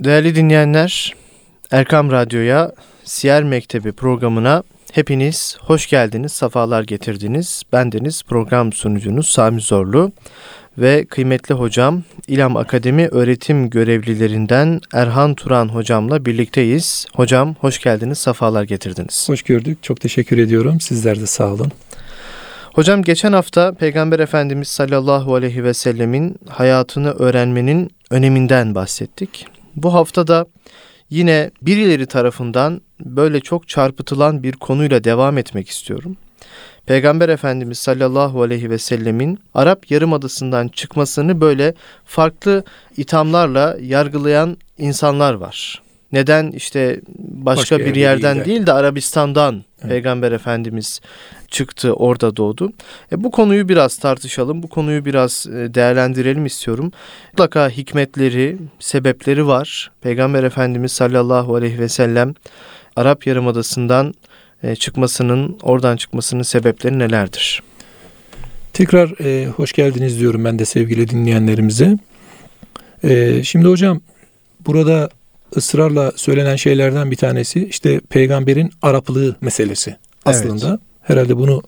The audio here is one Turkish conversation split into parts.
Değerli dinleyenler, Erkam Radyo'ya Siyer Mektebi programına hepiniz hoş geldiniz, sefalar getirdiniz. Bendeniz program sunucunuz Sami Zorlu ve kıymetli hocam İlam Akademi öğretim görevlilerinden Erhan Turan hocamla birlikteyiz. Hocam hoş geldiniz, sefalar getirdiniz. Hoş gördük. Çok teşekkür ediyorum. Sizler de sağ olun. Hocam geçen hafta Peygamber Efendimiz sallallahu aleyhi ve sellemin hayatını öğrenmenin öneminden bahsettik. Bu hafta da yine birileri tarafından böyle çok çarpıtılan bir konuyla devam etmek istiyorum. Peygamber Efendimiz sallallahu aleyhi ve sellemin Arap Yarımadası'ndan çıkmasını böyle farklı ithamlarla yargılayan insanlar var. Neden işte başka, başka bir yerden değil, değil de Arabistan'dan evet. Peygamber Efendimiz çıktı, orada doğdu. E, bu konuyu biraz tartışalım, bu konuyu biraz e, değerlendirelim istiyorum. Mutlaka hikmetleri, sebepleri var. Peygamber Efendimiz sallallahu aleyhi ve sellem Arap Yarımadası'ndan e, çıkmasının, oradan çıkmasının sebepleri nelerdir? Tekrar e, hoş geldiniz diyorum ben de sevgili dinleyenlerimize. E, şimdi hocam burada ısrarla söylenen şeylerden bir tanesi işte peygamberin Araplığı meselesi aslında. Evet. Herhalde bunu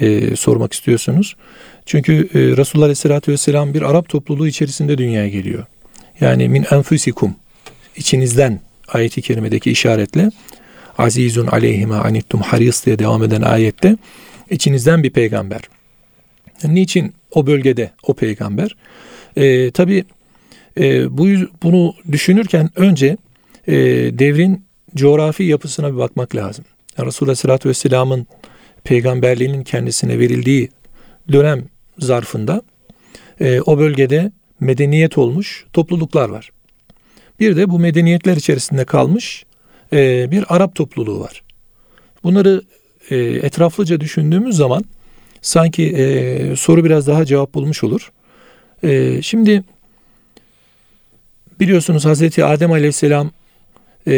e, sormak istiyorsunuz. Çünkü e, Resulullah Aleyhisselatü Vesselam bir Arap topluluğu içerisinde dünyaya geliyor. Yani min enfusikum içinizden ayeti kerimedeki işaretle azizun aleyhime anittum haris diye devam eden ayette içinizden bir peygamber. Niçin o bölgede o peygamber? E, Tabi e, bu bunu düşünürken önce e, devrin coğrafi yapısına bir bakmak lazım. Yani Resulullah Aleyhisselatü Vesselam'ın peygamberliğinin kendisine verildiği dönem zarfında e, o bölgede medeniyet olmuş topluluklar var. Bir de bu medeniyetler içerisinde kalmış e, bir Arap topluluğu var. Bunları e, etraflıca düşündüğümüz zaman sanki e, soru biraz daha cevap bulmuş olur. E, şimdi biliyorsunuz Hazreti Adem Aleyhisselam e,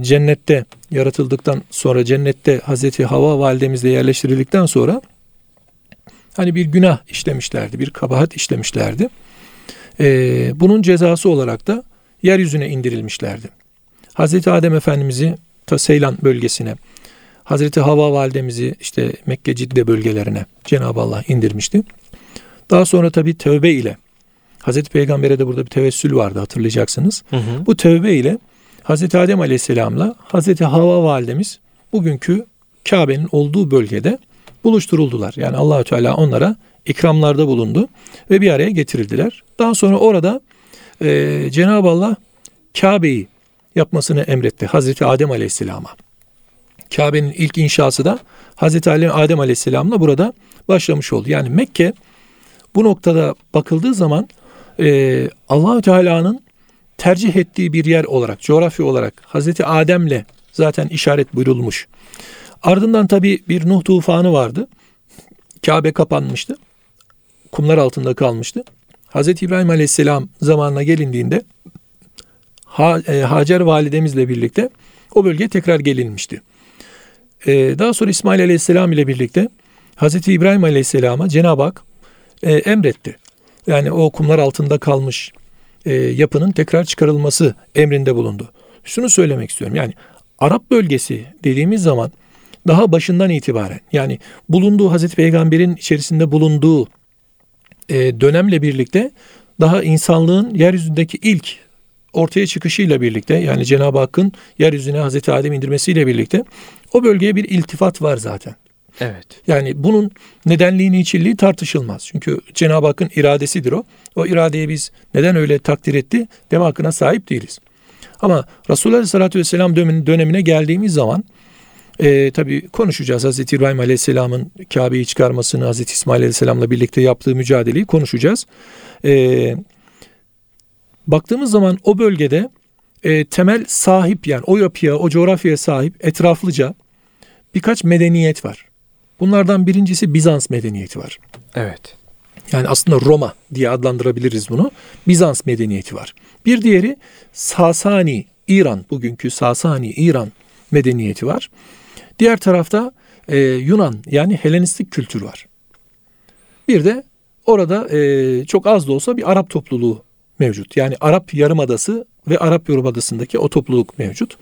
cennette yaratıldıktan sonra cennette Hazreti Hava validemizle yerleştirildikten sonra hani bir günah işlemişlerdi, bir kabahat işlemişlerdi. E, bunun cezası olarak da yeryüzüne indirilmişlerdi. Hazreti Adem Efendimiz'i ta Seylan bölgesine, Hazreti Hava validemizi işte Mekke Cidde bölgelerine Cenab-ı Allah indirmişti. Daha sonra tabi tövbe ile Hazreti Peygamber'e de burada bir tevessül vardı hatırlayacaksınız. Hı hı. Bu tövbe ile Hazreti Adem Aleyhisselam'la Hazreti Hava validemiz bugünkü Kabe'nin olduğu bölgede buluşturuldular. Yani Allahü Teala onlara ikramlarda bulundu ve bir araya getirildiler. Daha sonra orada e, Cenab-ı Allah Kabe'yi yapmasını emretti Hazreti Adem Aleyhisselam'a. Kabe'nin ilk inşası da Hazreti Adem Aleyhisselam'la burada başlamış oldu. Yani Mekke bu noktada bakıldığı zaman e, Allahü Teala'nın tercih ettiği bir yer olarak, coğrafya olarak Hazreti Adem'le zaten işaret buyurulmuş. Ardından tabi bir Nuh tufanı vardı. Kabe kapanmıştı. Kumlar altında kalmıştı. Hazreti İbrahim Aleyhisselam zamanına gelindiğinde e, Hacer validemizle birlikte o bölgeye tekrar gelinmişti. E, daha sonra İsmail Aleyhisselam ile birlikte Hazreti İbrahim Aleyhisselam'a Cenab-ı Hak e, emretti. Yani o kumlar altında kalmış e, yapının tekrar çıkarılması emrinde bulundu. Şunu söylemek istiyorum. Yani Arap bölgesi dediğimiz zaman daha başından itibaren yani bulunduğu Hazreti Peygamber'in içerisinde bulunduğu e, dönemle birlikte daha insanlığın yeryüzündeki ilk ortaya çıkışıyla birlikte yani Cenab-ı Hakk'ın yeryüzüne Hazreti Adem indirmesiyle birlikte o bölgeye bir iltifat var zaten. Evet. Yani bunun nedenliği niçinliği tartışılmaz. Çünkü Cenab-ı Hakk'ın iradesidir o. O iradeye biz neden öyle takdir etti deme hakkına sahip değiliz. Ama Resulullah Aleyhisselatü Vesselam dönemine geldiğimiz zaman e, tabi konuşacağız. Hazreti İbrahim Aleyhisselam'ın Kabe'yi çıkarmasını, Hazreti İsmail Aleyhisselam'la birlikte yaptığı mücadeleyi konuşacağız. E, baktığımız zaman o bölgede e, temel sahip yani o yapıya, o coğrafyaya sahip etraflıca birkaç medeniyet var. Bunlardan birincisi Bizans medeniyeti var. Evet. Yani aslında Roma diye adlandırabiliriz bunu. Bizans medeniyeti var. Bir diğeri Sasani, İran, bugünkü Sasani, İran medeniyeti var. Diğer tarafta e, Yunan yani Helenistik kültür var. Bir de orada e, çok az da olsa bir Arap topluluğu mevcut. Yani Arap Yarımadası ve Arap Yarımadası'ndaki o topluluk mevcut.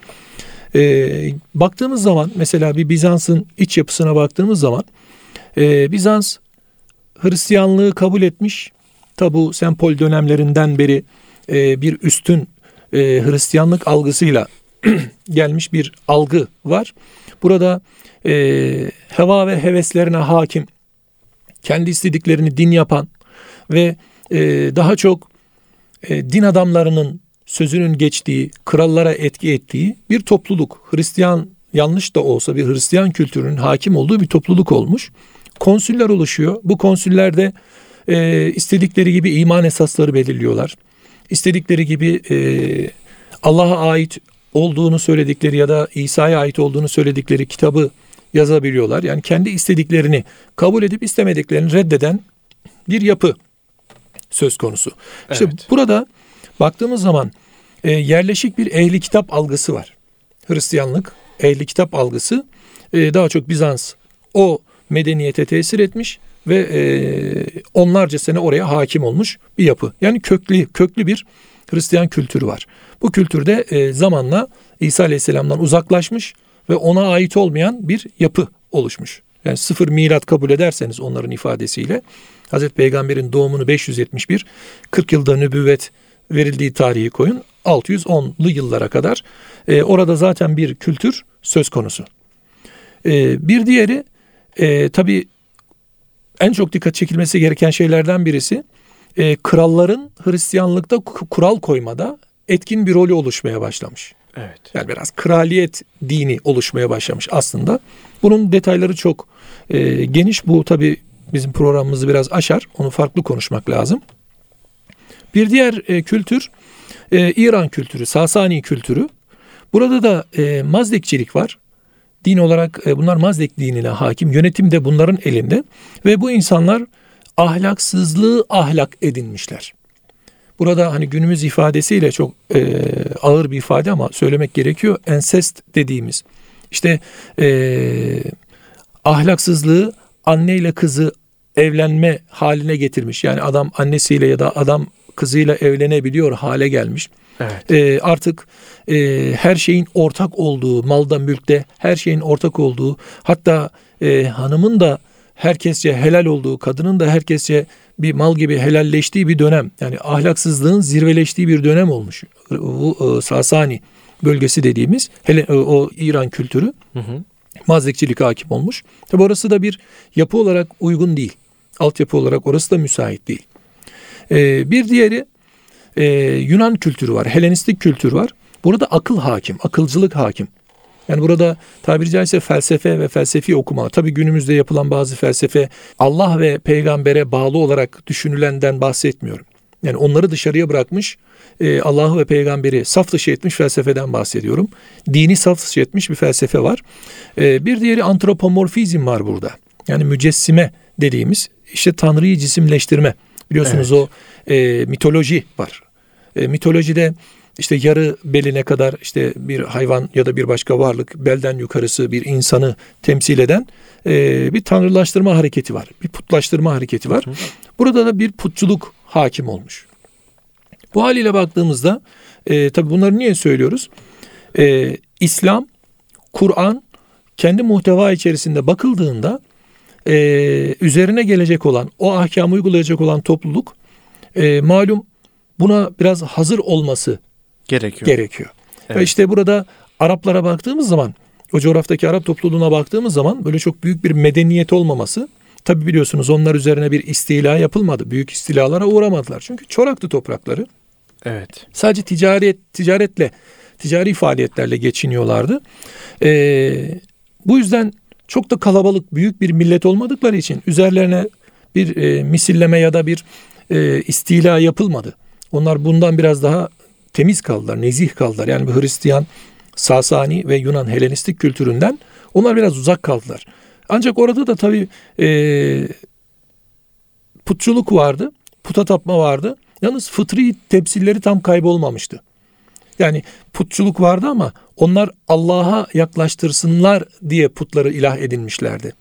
E, baktığımız zaman mesela bir Bizans'ın iç yapısına baktığımız zaman e, Bizans Hristiyanlığı kabul etmiş. Tabu Sempol dönemlerinden beri e, bir üstün e, Hristiyanlık algısıyla gelmiş bir algı var. Burada e, heva ve heveslerine hakim, kendi istediklerini din yapan ve e, daha çok e, din adamlarının sözünün geçtiği, krallara etki ettiği bir topluluk. Hristiyan yanlış da olsa bir Hristiyan kültürünün hakim olduğu bir topluluk olmuş. Konsüller oluşuyor. Bu konsüllerde e, istedikleri gibi iman esasları belirliyorlar. İstedikleri gibi e, Allah'a ait olduğunu söyledikleri ya da İsa'ya ait olduğunu söyledikleri kitabı yazabiliyorlar. Yani kendi istediklerini kabul edip istemediklerini reddeden bir yapı söz konusu. İşte evet. burada baktığımız zaman e, yerleşik bir ehli kitap algısı var. Hristiyanlık ehli kitap algısı e, daha çok Bizans o medeniyete tesir etmiş ve e, onlarca sene oraya hakim olmuş bir yapı. Yani köklü köklü bir Hristiyan kültürü var. Bu kültürde e, zamanla İsa Aleyhisselam'dan uzaklaşmış ve ona ait olmayan bir yapı oluşmuş. Yani sıfır milat kabul ederseniz onların ifadesiyle Hazreti Peygamber'in doğumunu 571, 40 yılda nübüvvet verildiği tarihi koyun 610'lu yıllara kadar e, orada zaten bir kültür söz konusu. E, bir diğeri e, tabi en çok dikkat çekilmesi gereken şeylerden birisi e, kralların Hristiyanlıkta kural koymada etkin bir rolü oluşmaya başlamış. Evet. Yani biraz kraliyet dini oluşmaya başlamış aslında. Bunun detayları çok e, geniş. Bu tabi bizim programımızı biraz aşar. Onu farklı konuşmak lazım. Bir diğer e, kültür e, İran kültürü, Sasani kültürü. Burada da e, Mazdekçilik var. Din olarak e, bunlar Mazdek dinine hakim. Yönetim de bunların elinde. Ve bu insanlar ahlaksızlığı ahlak edinmişler. Burada hani günümüz ifadesiyle çok e, ağır bir ifade ama söylemek gerekiyor. Ensest dediğimiz işte e, ahlaksızlığı anne ile kızı evlenme haline getirmiş. Yani adam annesiyle ya da adam kızıyla evlenebiliyor hale gelmiş. Evet. E, artık e, her şeyin ortak olduğu, malda mülkte her şeyin ortak olduğu, hatta e, hanımın da herkesçe helal olduğu, kadının da herkesçe bir mal gibi helalleştiği bir dönem. Yani ahlaksızlığın zirveleştiği bir dönem olmuş. Bu e, Sasani bölgesi dediğimiz hele e, o İran kültürü. Hı hı. Mazlekçilik hakim olmuş. Tabi orası da bir yapı olarak uygun değil. Altyapı olarak orası da müsait değil. Ee, bir diğeri e, Yunan kültürü var. Helenistik kültür var. Burada akıl hakim, akılcılık hakim. Yani burada tabiri caizse felsefe ve felsefi okuma. Tabii günümüzde yapılan bazı felsefe Allah ve peygambere bağlı olarak düşünülenden bahsetmiyorum. Yani onları dışarıya bırakmış, e, Allah'ı ve peygamberi saf dışı etmiş felsefeden bahsediyorum. Dini saf dışı etmiş bir felsefe var. E, bir diğeri antropomorfizm var burada. Yani mücessime dediğimiz işte Tanrı'yı cisimleştirme. Biliyorsunuz evet. o e, mitoloji var. E, mitolojide işte yarı beline kadar işte bir hayvan ya da bir başka varlık belden yukarısı bir insanı temsil eden e, bir tanrılaştırma hareketi var. Bir putlaştırma hareketi var. Burada da bir putçuluk hakim olmuş. Bu haliyle baktığımızda e, tabi bunları niye söylüyoruz? E, İslam, Kur'an kendi muhteva içerisinde bakıldığında e, üzerine gelecek olan o ahkamı uygulayacak olan topluluk e, malum buna biraz hazır olması gerekiyor. gerekiyor. Evet. Ve işte burada Araplara baktığımız zaman o coğraftaki Arap topluluğuna baktığımız zaman böyle çok büyük bir medeniyet olmaması tabi biliyorsunuz onlar üzerine bir istila yapılmadı. Büyük istilalara uğramadılar. Çünkü çoraktı toprakları. Evet. Sadece ticaret ticaretle ticari faaliyetlerle geçiniyorlardı. Ee, bu yüzden çok da kalabalık büyük bir millet olmadıkları için üzerlerine bir e, misilleme ya da bir e, istila yapılmadı. Onlar bundan biraz daha temiz kaldılar, nezih kaldılar. Yani bu Hristiyan, Sasani ve Yunan Helenistik kültüründen onlar biraz uzak kaldılar. Ancak orada da tabii e, putçuluk vardı, puta tapma vardı. Yalnız fıtri tepsilleri tam kaybolmamıştı. Yani putçuluk vardı ama onlar Allah'a yaklaştırsınlar diye putları ilah edinmişlerdi.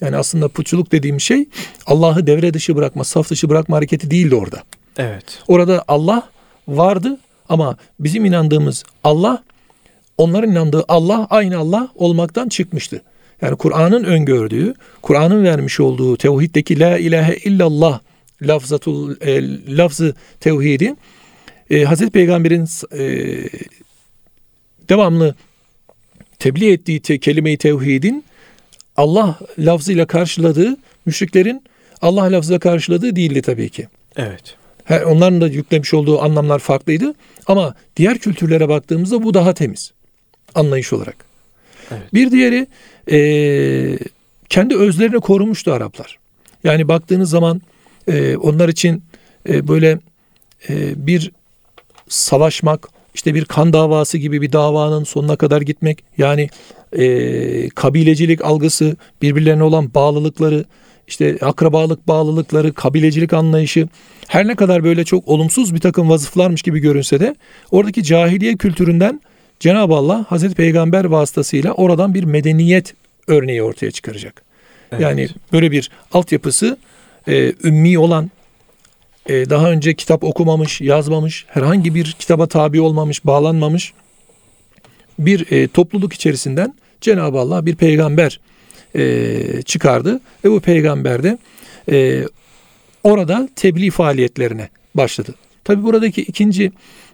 Yani aslında putçuluk dediğim şey Allah'ı devre dışı bırakma, saf dışı bırakma hareketi değildi orada. Evet. Orada Allah vardı Ama bizim inandığımız Allah, onların inandığı Allah aynı Allah olmaktan çıkmıştı. Yani Kur'an'ın öngördüğü, Kur'an'ın vermiş olduğu tevhiddeki la ilahe illallah lafzatul e, lafzı tevhidi e, Hazreti Peygamber'in e, devamlı tebliğ ettiği te, kelime-i tevhidin Allah lafzıyla karşıladığı müşriklerin Allah lafzıyla karşıladığı değildi tabii ki. Evet. Onların da yüklemiş olduğu anlamlar farklıydı. Ama diğer kültürlere baktığımızda bu daha temiz anlayış olarak. Evet. Bir diğeri e, kendi özlerini korumuştu Araplar. Yani baktığınız zaman e, onlar için e, böyle e, bir savaşmak, işte bir kan davası gibi bir davanın sonuna kadar gitmek, yani e, kabilecilik algısı, birbirlerine olan bağlılıkları, işte akrabalık bağlılıkları, kabilecilik anlayışı her ne kadar böyle çok olumsuz bir takım vazıflarmış gibi görünse de oradaki cahiliye kültüründen Cenab-ı Allah Hazreti Peygamber vasıtasıyla oradan bir medeniyet örneği ortaya çıkaracak. Evet. Yani böyle bir altyapısı e, ümmi olan, e, daha önce kitap okumamış, yazmamış, herhangi bir kitaba tabi olmamış, bağlanmamış bir e, topluluk içerisinden Cenab-ı Allah bir peygamber e, çıkardı ve bu peygamber de e, orada tebliğ faaliyetlerine başladı. Tabi buradaki ikinci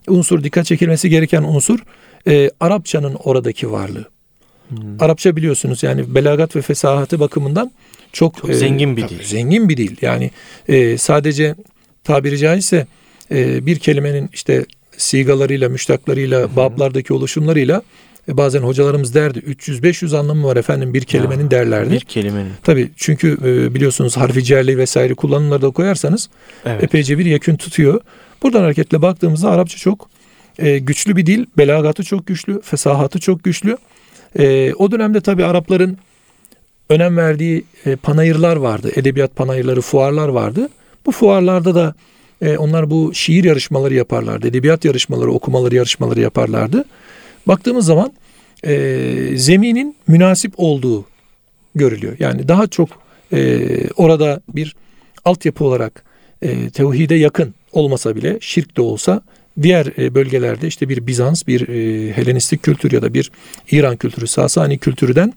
unsur dikkat çekilmesi gereken unsur e, Arapçanın oradaki varlığı. Hmm. Arapça biliyorsunuz yani belagat ve fesahatı bakımından çok, çok zengin bir e, dil. Zengin bir dil. Yani e, sadece tabiri caizse e, bir kelimenin işte sigalarıyla, müştaklarıyla, bablardaki oluşumlarıyla e, bazen hocalarımız derdi 300-500 anlamı var efendim bir kelimenin ya, derlerdi. Bir kelimenin. Tabii çünkü e, biliyorsunuz harfi cerli vesaire kullanımları da koyarsanız evet. epeyce bir yakın tutuyor. Buradan hareketle baktığımızda Arapça çok e, güçlü bir dil. Belagatı çok güçlü, fesahatı çok güçlü. E, o dönemde tabii Arapların önem verdiği e, panayırlar vardı. Edebiyat panayırları, fuarlar vardı. Bu fuarlarda da e, onlar bu şiir yarışmaları yaparlardı. Edebiyat yarışmaları, okumaları yarışmaları yaparlardı. Baktığımız zaman e, zeminin münasip olduğu görülüyor. Yani daha çok e, orada bir altyapı olarak e, tevhide yakın olmasa bile şirk de olsa diğer e, bölgelerde işte bir Bizans, bir e, Helenistik kültür ya da bir İran kültürü, Sasani kültürüden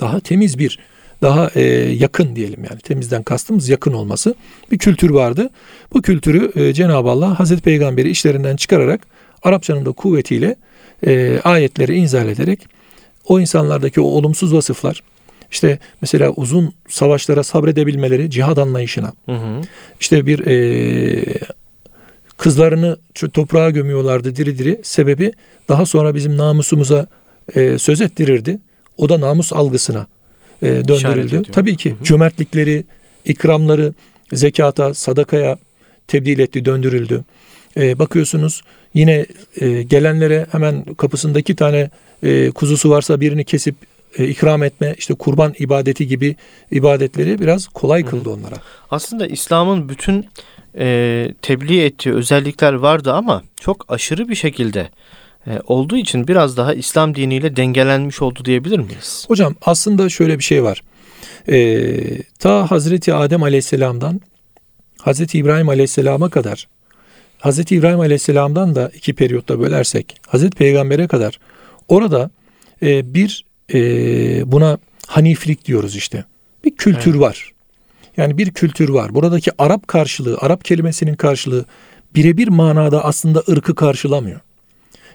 daha temiz bir, daha e, yakın diyelim yani temizden kastımız yakın olması bir kültür vardı. Bu kültürü Cenab-ı Allah Hazreti Peygamber'i işlerinden çıkararak Arapçanın da kuvvetiyle ayetleri inzal ederek o insanlardaki o olumsuz vasıflar işte mesela uzun savaşlara sabredebilmeleri cihad anlayışına hı hı. işte bir e, Kızlarını toprağa gömüyorlardı diri diri. Sebebi daha sonra bizim namusumuza e, söz ettirirdi. O da namus algısına e, döndürüldü. Tabii ki hı hı. cömertlikleri, ikramları zekata, sadakaya tebdil etti, döndürüldü. E, bakıyorsunuz yine e, gelenlere hemen kapısında iki tane e, kuzusu varsa birini kesip e, ikram etme, işte kurban ibadeti gibi ibadetleri biraz kolay kıldı onlara. Aslında İslam'ın bütün e, tebliğ ettiği özellikler vardı ama çok aşırı bir şekilde olduğu için biraz daha İslam diniyle dengelenmiş oldu diyebilir miyiz? Hocam aslında şöyle bir şey var. E, ta Hazreti Adem Aleyhisselam'dan Hazreti İbrahim Aleyhisselam'a kadar Hazreti İbrahim Aleyhisselam'dan da iki periyotta bölersek Hazreti Peygamber'e kadar orada e, bir e, buna haniflik diyoruz işte. Bir kültür evet. var. Yani bir kültür var. Buradaki Arap karşılığı, Arap kelimesinin karşılığı birebir manada aslında ırkı karşılamıyor.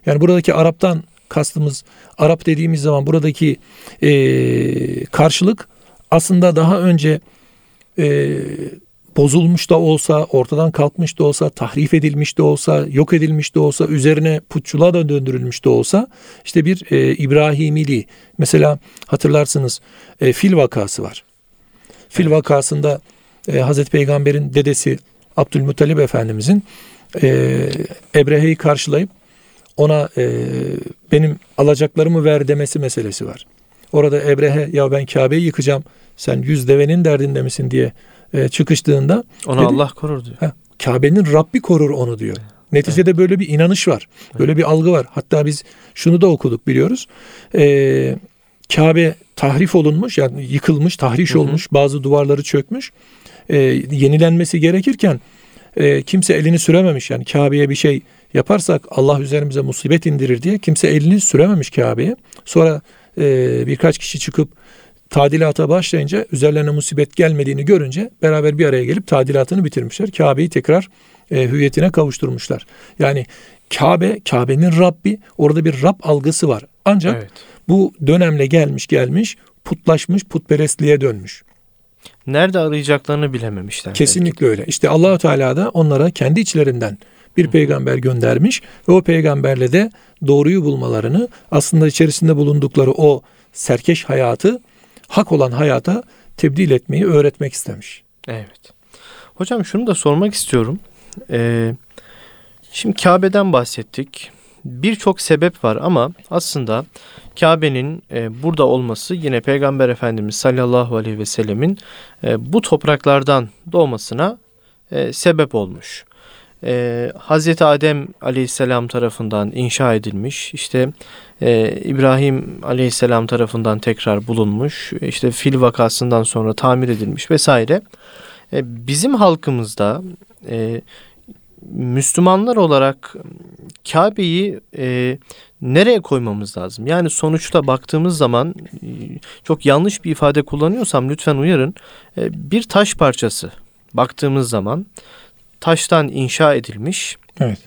Yani buradaki Arap'tan kastımız Arap dediğimiz zaman buradaki e, karşılık aslında daha önce e, bozulmuş da olsa, ortadan kalkmış da olsa, tahrif edilmiş de olsa, yok edilmiş de olsa, üzerine putçuluğa da döndürülmüş de olsa işte bir e, İbrahimili mesela hatırlarsınız e, fil vakası var. Fil vakasında e, Hazreti Peygamber'in dedesi Abdülmuttalip Efendimizin e, Ebrehe'yi karşılayıp ona e, benim alacaklarımı ver demesi meselesi var. Orada Ebrehe ya ben Kabe'yi yıkacağım sen yüz devenin derdinde misin diye e, çıkıştığında onu dedi, Allah korur diyor. Kabe'nin Rabbi korur onu diyor. Neticede evet. böyle bir inanış var. Böyle bir algı var. Hatta biz şunu da okuduk biliyoruz. Ee, Kabe tahrif olunmuş yani yıkılmış, tahriş hı hı. olmuş, bazı duvarları çökmüş. E, yenilenmesi gerekirken e, kimse elini sürememiş yani Kabe'ye bir şey yaparsak Allah üzerimize musibet indirir diye kimse elini sürememiş Kabe'ye. Sonra e, birkaç kişi çıkıp tadilata başlayınca üzerlerine musibet gelmediğini görünce beraber bir araya gelip tadilatını bitirmişler. Kabe'yi tekrar e, hüviyetine kavuşturmuşlar. Yani Kabe, Kabe'nin Rabbi orada bir Rab algısı var. Ancak evet. bu dönemle gelmiş gelmiş putlaşmış putperestliğe dönmüş. Nerede arayacaklarını bilememişler. Kesinlikle belki. öyle. İşte Allahu Teala da onlara kendi içlerinden bir peygamber göndermiş ve o peygamberle de doğruyu bulmalarını aslında içerisinde bulundukları o serkeş hayatı hak olan hayata tebdil etmeyi öğretmek istemiş. Evet. Hocam şunu da sormak istiyorum. Ee, şimdi Kabe'den bahsettik. Birçok sebep var ama aslında Kabe'nin e, burada olması yine Peygamber Efendimiz sallallahu aleyhi ve sellemin e, bu topraklardan doğmasına e, sebep olmuş. E, Hazreti Adem aleyhisselam tarafından inşa edilmiş. İşte e, İbrahim aleyhisselam tarafından tekrar bulunmuş. İşte fil vakasından sonra tamir edilmiş vesaire. E, bizim halkımızda e, Müslümanlar olarak Kabe'yi e, nereye koymamız lazım? Yani sonuçta baktığımız zaman e, çok yanlış bir ifade kullanıyorsam lütfen uyarın. E, bir taş parçası baktığımız zaman taştan inşa edilmiş. Evet.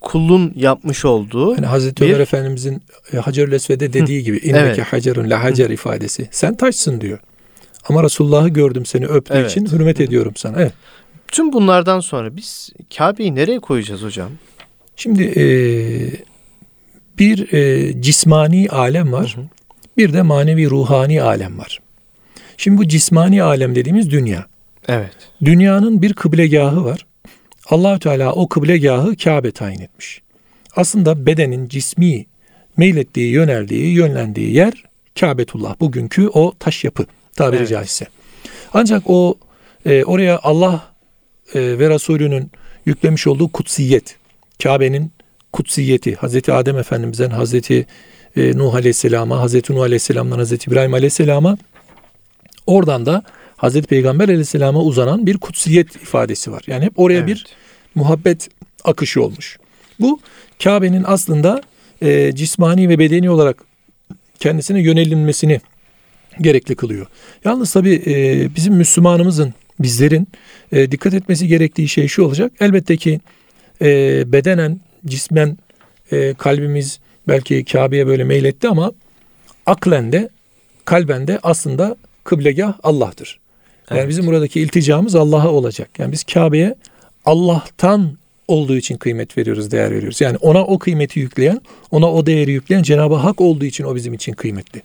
Kulun yapmış olduğu yani Hazreti bir... Ömer Efendimizin e, Hacer-ül Esved'e dediği Hı. gibi inneke evet. hacerun la hacer ifadesi. Sen taşsın diyor. Ama Resulullah'ı gördüm seni öptüğü evet. için hürmet ediyorum sana. Evet. Tüm bunlardan sonra biz Kabe'yi nereye koyacağız hocam? Şimdi e, bir e, cismani alem var. Hı hı. Bir de manevi ruhani alem var. Şimdi bu cismani alem dediğimiz dünya. Evet. Dünyanın bir kıblegahı var. Allahü Teala o kıblegahı Kabe tayin etmiş. Aslında bedenin cismi meylettiği, yöneldiği, yönlendiği yer Kabetullah. Bugünkü o taş yapı tabiri evet. caizse. Ancak o e, oraya Allah e, ve Resulünün yüklemiş olduğu kutsiyet, Kabe'nin kutsiyeti, Hazreti Adem Efendimiz'den Hazreti e, Nuh Aleyhisselam'a, Hazreti Nuh Aleyhisselam'dan Hazreti İbrahim Aleyhisselam'a oradan da Hazreti Peygamber Aleyhisselam'a uzanan bir kutsiyet ifadesi var. Yani hep oraya evet. bir muhabbet akışı olmuş. Bu Kabe'nin aslında e, cismani ve bedeni olarak kendisine yönelinmesini gerekli kılıyor. Yalnız tabi e, bizim Müslümanımızın, bizlerin e, dikkat etmesi gerektiği şey şu olacak. Elbette ki e, bedenen, cismen e, kalbimiz belki Kabe'ye böyle meyletti ama aklen de kalben de aslında kıblegah Allah'tır. Yani evet. bizim buradaki ilticamız Allah'a olacak. Yani biz Kabe'ye Allah'tan olduğu için kıymet veriyoruz, değer veriyoruz. Yani ona o kıymeti yükleyen, ona o değeri yükleyen Cenab-ı Hak olduğu için o bizim için kıymetli.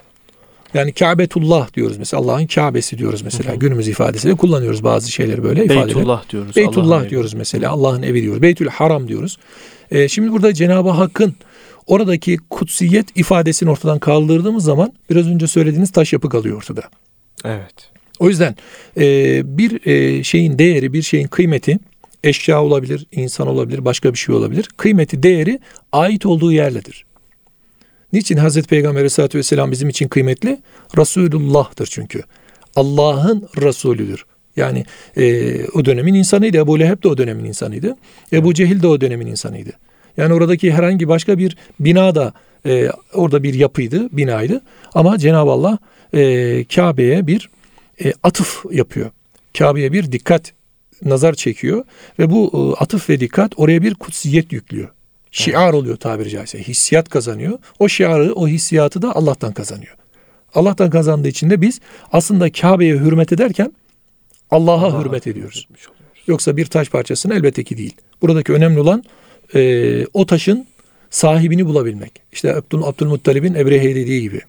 Yani Kâbetullah diyoruz mesela. Allah'ın Kâbesi diyoruz mesela. Hı hı. Günümüz ifadesiyle kullanıyoruz bazı şeyleri böyle ifadeler. Beytullah diyoruz. Beytullah diyoruz evi. mesela. Allah'ın evi diyoruz. Beytül Haram diyoruz. Ee, şimdi burada Cenab-ı Hakk'ın oradaki kutsiyet ifadesini ortadan kaldırdığımız zaman biraz önce söylediğiniz taş yapı kalıyor ortada. Evet. O yüzden e, bir e, şeyin değeri, bir şeyin kıymeti eşya olabilir, insan olabilir, başka bir şey olabilir. Kıymeti, değeri ait olduğu yerledir. Niçin Hazreti Peygamber Aleyhisselatü Vesselam bizim için kıymetli? Resulullah'tır çünkü. Allah'ın Resulüdür. Yani e, o dönemin insanıydı. Ebu Leheb de o dönemin insanıydı. Ebu Cehil de o dönemin insanıydı. Yani oradaki herhangi başka bir bina da e, orada bir yapıydı, binaydı. Ama Cenab-ı Allah e, Kabe'ye bir e, atıf yapıyor. Kabe'ye bir dikkat nazar çekiyor ve bu e, atıf ve dikkat oraya bir kutsiyet yüklüyor. Şiar oluyor tabiri caizse. Hissiyat kazanıyor. O şiarı, o hissiyatı da Allah'tan kazanıyor. Allah'tan kazandığı için de biz aslında Kabe'ye hürmet ederken Allah'a Allah hürmet ediyoruz. Yoksa bir taş parçasını elbette ki değil. Buradaki önemli olan e, o taşın sahibini bulabilmek. İşte Abdül, Abdülmuttalib'in Ebrehe dediği gibi.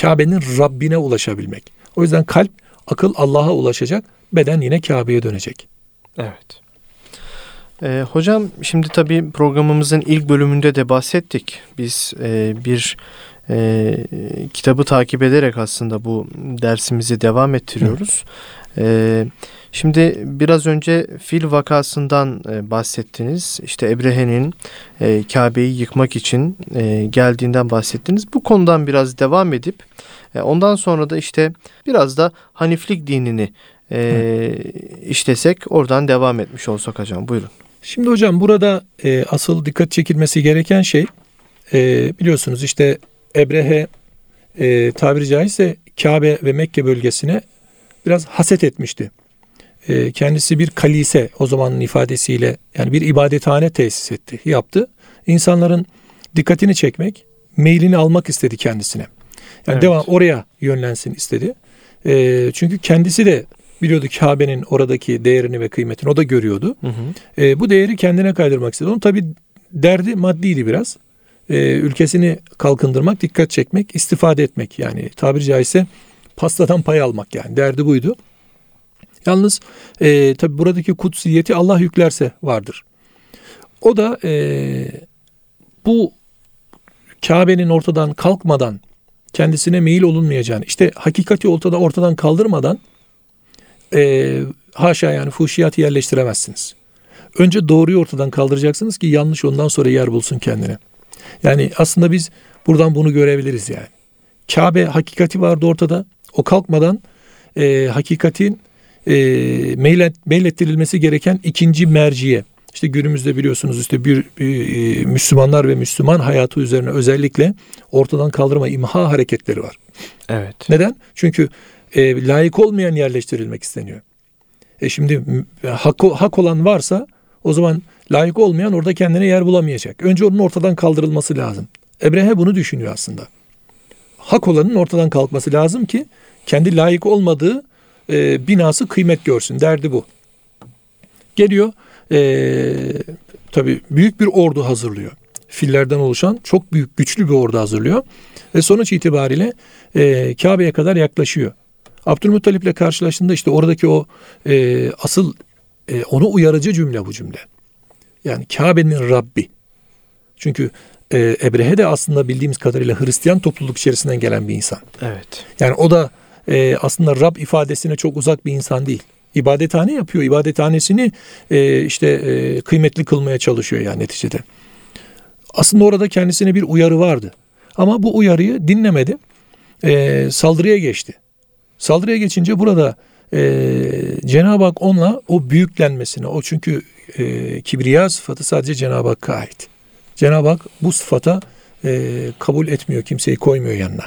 Kabe'nin Rabbine ulaşabilmek. O yüzden kalp, akıl Allah'a ulaşacak, beden yine Kabe'ye dönecek. Evet. Ee, hocam şimdi tabii programımızın ilk bölümünde de bahsettik. Biz e, bir e, kitabı takip ederek aslında bu dersimizi devam ettiriyoruz. E, şimdi biraz önce fil vakasından e, bahsettiniz. İşte Ebrehe'nin e, Kabe'yi yıkmak için e, geldiğinden bahsettiniz. Bu konudan biraz devam edip ondan sonra da işte biraz da Haniflik dinini işlesek oradan devam etmiş olsak hocam buyurun. Şimdi hocam burada asıl dikkat çekilmesi gereken şey biliyorsunuz işte Ebrehe e, tabiri caizse Kabe ve Mekke bölgesine biraz haset etmişti. E, kendisi bir kalise o zamanın ifadesiyle yani bir ibadethane tesis etti, yaptı. İnsanların dikkatini çekmek, meylini almak istedi kendisine. Yani evet. devam oraya yönlensin istedi. E, çünkü kendisi de biliyordu Kabe'nin oradaki değerini ve kıymetini o da görüyordu. Hı hı. E, bu değeri kendine kaydırmak istedi. Onun tabi derdi maddiydi biraz. E, ülkesini kalkındırmak, dikkat çekmek, istifade etmek yani tabiri caizse pastadan pay almak yani derdi buydu. Yalnız e, tabi buradaki kutsiyeti Allah yüklerse vardır. O da e, bu Kabe'nin ortadan kalkmadan kendisine meyil olunmayacağını işte hakikati ortada ortadan kaldırmadan e, haşa yani fuhşiyatı yerleştiremezsiniz. Önce doğruyu ortadan kaldıracaksınız ki yanlış ondan sonra yer bulsun kendine. Yani aslında biz buradan bunu görebiliriz yani. Kabe hakikati vardı ortada. O kalkmadan e, hakikatin e, meylet, meylettirilmesi gereken ikinci merciye. İşte günümüzde biliyorsunuz işte bir, bir e, Müslümanlar ve Müslüman hayatı üzerine özellikle ortadan kaldırma imha hareketleri var. Evet. Neden? Çünkü e, layık olmayan yerleştirilmek isteniyor. E şimdi hak, hak olan varsa o zaman layık olmayan orada kendine yer bulamayacak. Önce onun ortadan kaldırılması lazım. Ebrehe bunu düşünüyor aslında. Hak olanın ortadan kalkması lazım ki kendi layık olmadığı e, binası kıymet görsün. Derdi bu. Geliyor e, tabi büyük bir ordu hazırlıyor. Fillerden oluşan çok büyük güçlü bir ordu hazırlıyor. Ve sonuç itibariyle e, Kabe'ye kadar yaklaşıyor. Abdülmuttalip'le karşılaştığında işte oradaki o e, asıl e, onu uyarıcı cümle bu cümle. Yani Kabe'nin Rabbi. Çünkü e, Ebrehe de aslında bildiğimiz kadarıyla Hristiyan topluluk içerisinden gelen bir insan. Evet. Yani o da e, aslında Rab ifadesine çok uzak bir insan değil. İbadethane yapıyor. İbadethanesini e, işte e, kıymetli kılmaya çalışıyor yani neticede. Aslında orada kendisine bir uyarı vardı. Ama bu uyarıyı dinlemedi. E, saldırıya geçti. Saldırıya geçince burada e, Cenab-ı Hak onunla o büyüklenmesine, o çünkü e, kibriya sıfatı sadece Cenab-ı Hakk'a ait. Cenab-ı Hak bu sıfata e, kabul etmiyor, kimseyi koymuyor yanına.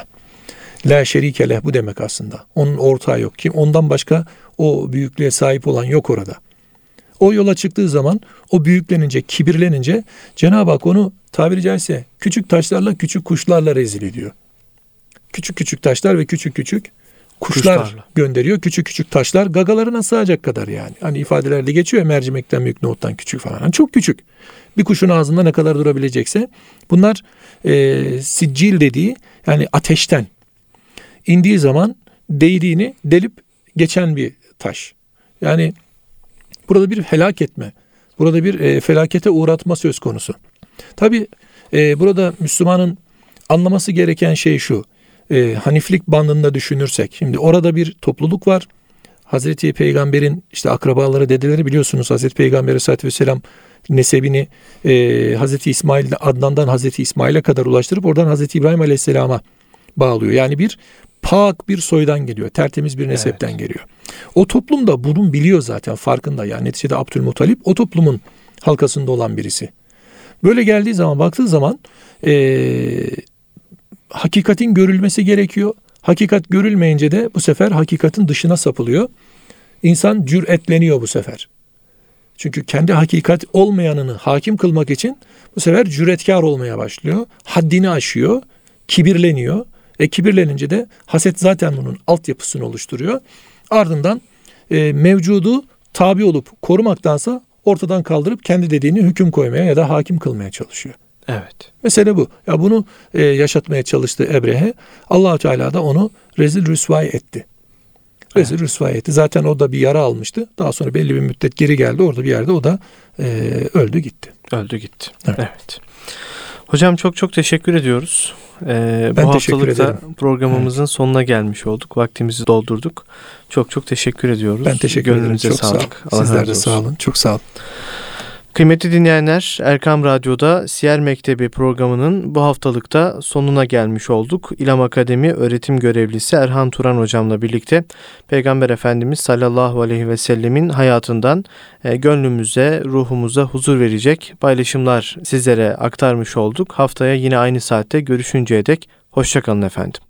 La şerike leh bu demek aslında. Onun ortağı yok. Kim ondan başka o büyüklüğe sahip olan yok orada. O yola çıktığı zaman o büyüklenince, kibirlenince Cenab-ı Hak onu tabiri caizse küçük taşlarla, küçük kuşlarla rezil ediyor. Küçük küçük taşlar ve küçük küçük kuşlar Kuşlarla. gönderiyor. Küçük küçük taşlar gagalarına sığacak kadar yani. Hani ifadelerde geçiyor ya mercimekten büyük nohuttan küçük falan. Yani çok küçük. Bir kuşun ağzında ne kadar durabilecekse. Bunlar e, siccil dediği yani ateşten indiği zaman değdiğini delip geçen bir taş. Yani burada bir helak etme. Burada bir e, felakete uğratma söz konusu. Tabi e, burada Müslümanın anlaması gereken şey şu e, Haniflik bandında düşünürsek, şimdi orada bir topluluk var. Hazreti Peygamber'in işte akrabaları, dedeleri biliyorsunuz Hazreti Peygamber Aleyhisselatü Vesselam nesebini e, Hazreti İsmail Adnan'dan Hazreti İsmail'e kadar ulaştırıp oradan Hazreti İbrahim Aleyhisselam'a bağlıyor. Yani bir pak bir soydan geliyor. Tertemiz bir nesepten evet. geliyor. O toplum da bunun biliyor zaten farkında. Yani neticede Abdülmuttalip o toplumun halkasında olan birisi. Böyle geldiği zaman baktığı zaman e, hakikatin görülmesi gerekiyor. Hakikat görülmeyince de bu sefer hakikatin dışına sapılıyor. İnsan cüretleniyor bu sefer. Çünkü kendi hakikat olmayanını hakim kılmak için bu sefer cüretkar olmaya başlıyor. Haddini aşıyor, kibirleniyor. E kibirlenince de haset zaten bunun altyapısını oluşturuyor. Ardından e, mevcudu tabi olup korumaktansa ortadan kaldırıp kendi dediğini hüküm koymaya ya da hakim kılmaya çalışıyor. Evet. Mesele bu. Ya bunu e, yaşatmaya çalıştı Ebrehe. allah Teala da onu rezil rüsvay etti. Rezil evet. rüsvay etti. Zaten o da bir yara almıştı. Daha sonra belli bir müddet geri geldi. Orada bir yerde o da e, öldü gitti. Öldü gitti. Evet. evet. Hocam çok çok teşekkür ediyoruz. Ee, ben bu haftalıkta programımızın evet. sonuna gelmiş olduk. Vaktimizi doldurduk. Çok çok teşekkür ediyoruz. Ben teşekkür Gönlünüze ederim. Çok sağlık. Sağ olun. Sizler de sağ olun. Çok sağ olun. Kıymetli dinleyenler, Erkam Radyo'da Siyer Mektebi programının bu haftalıkta sonuna gelmiş olduk. İlam Akademi öğretim görevlisi Erhan Turan hocamla birlikte Peygamber Efendimiz sallallahu aleyhi ve sellemin hayatından e, gönlümüze, ruhumuza huzur verecek paylaşımlar sizlere aktarmış olduk. Haftaya yine aynı saatte görüşünceye dek hoşçakalın efendim.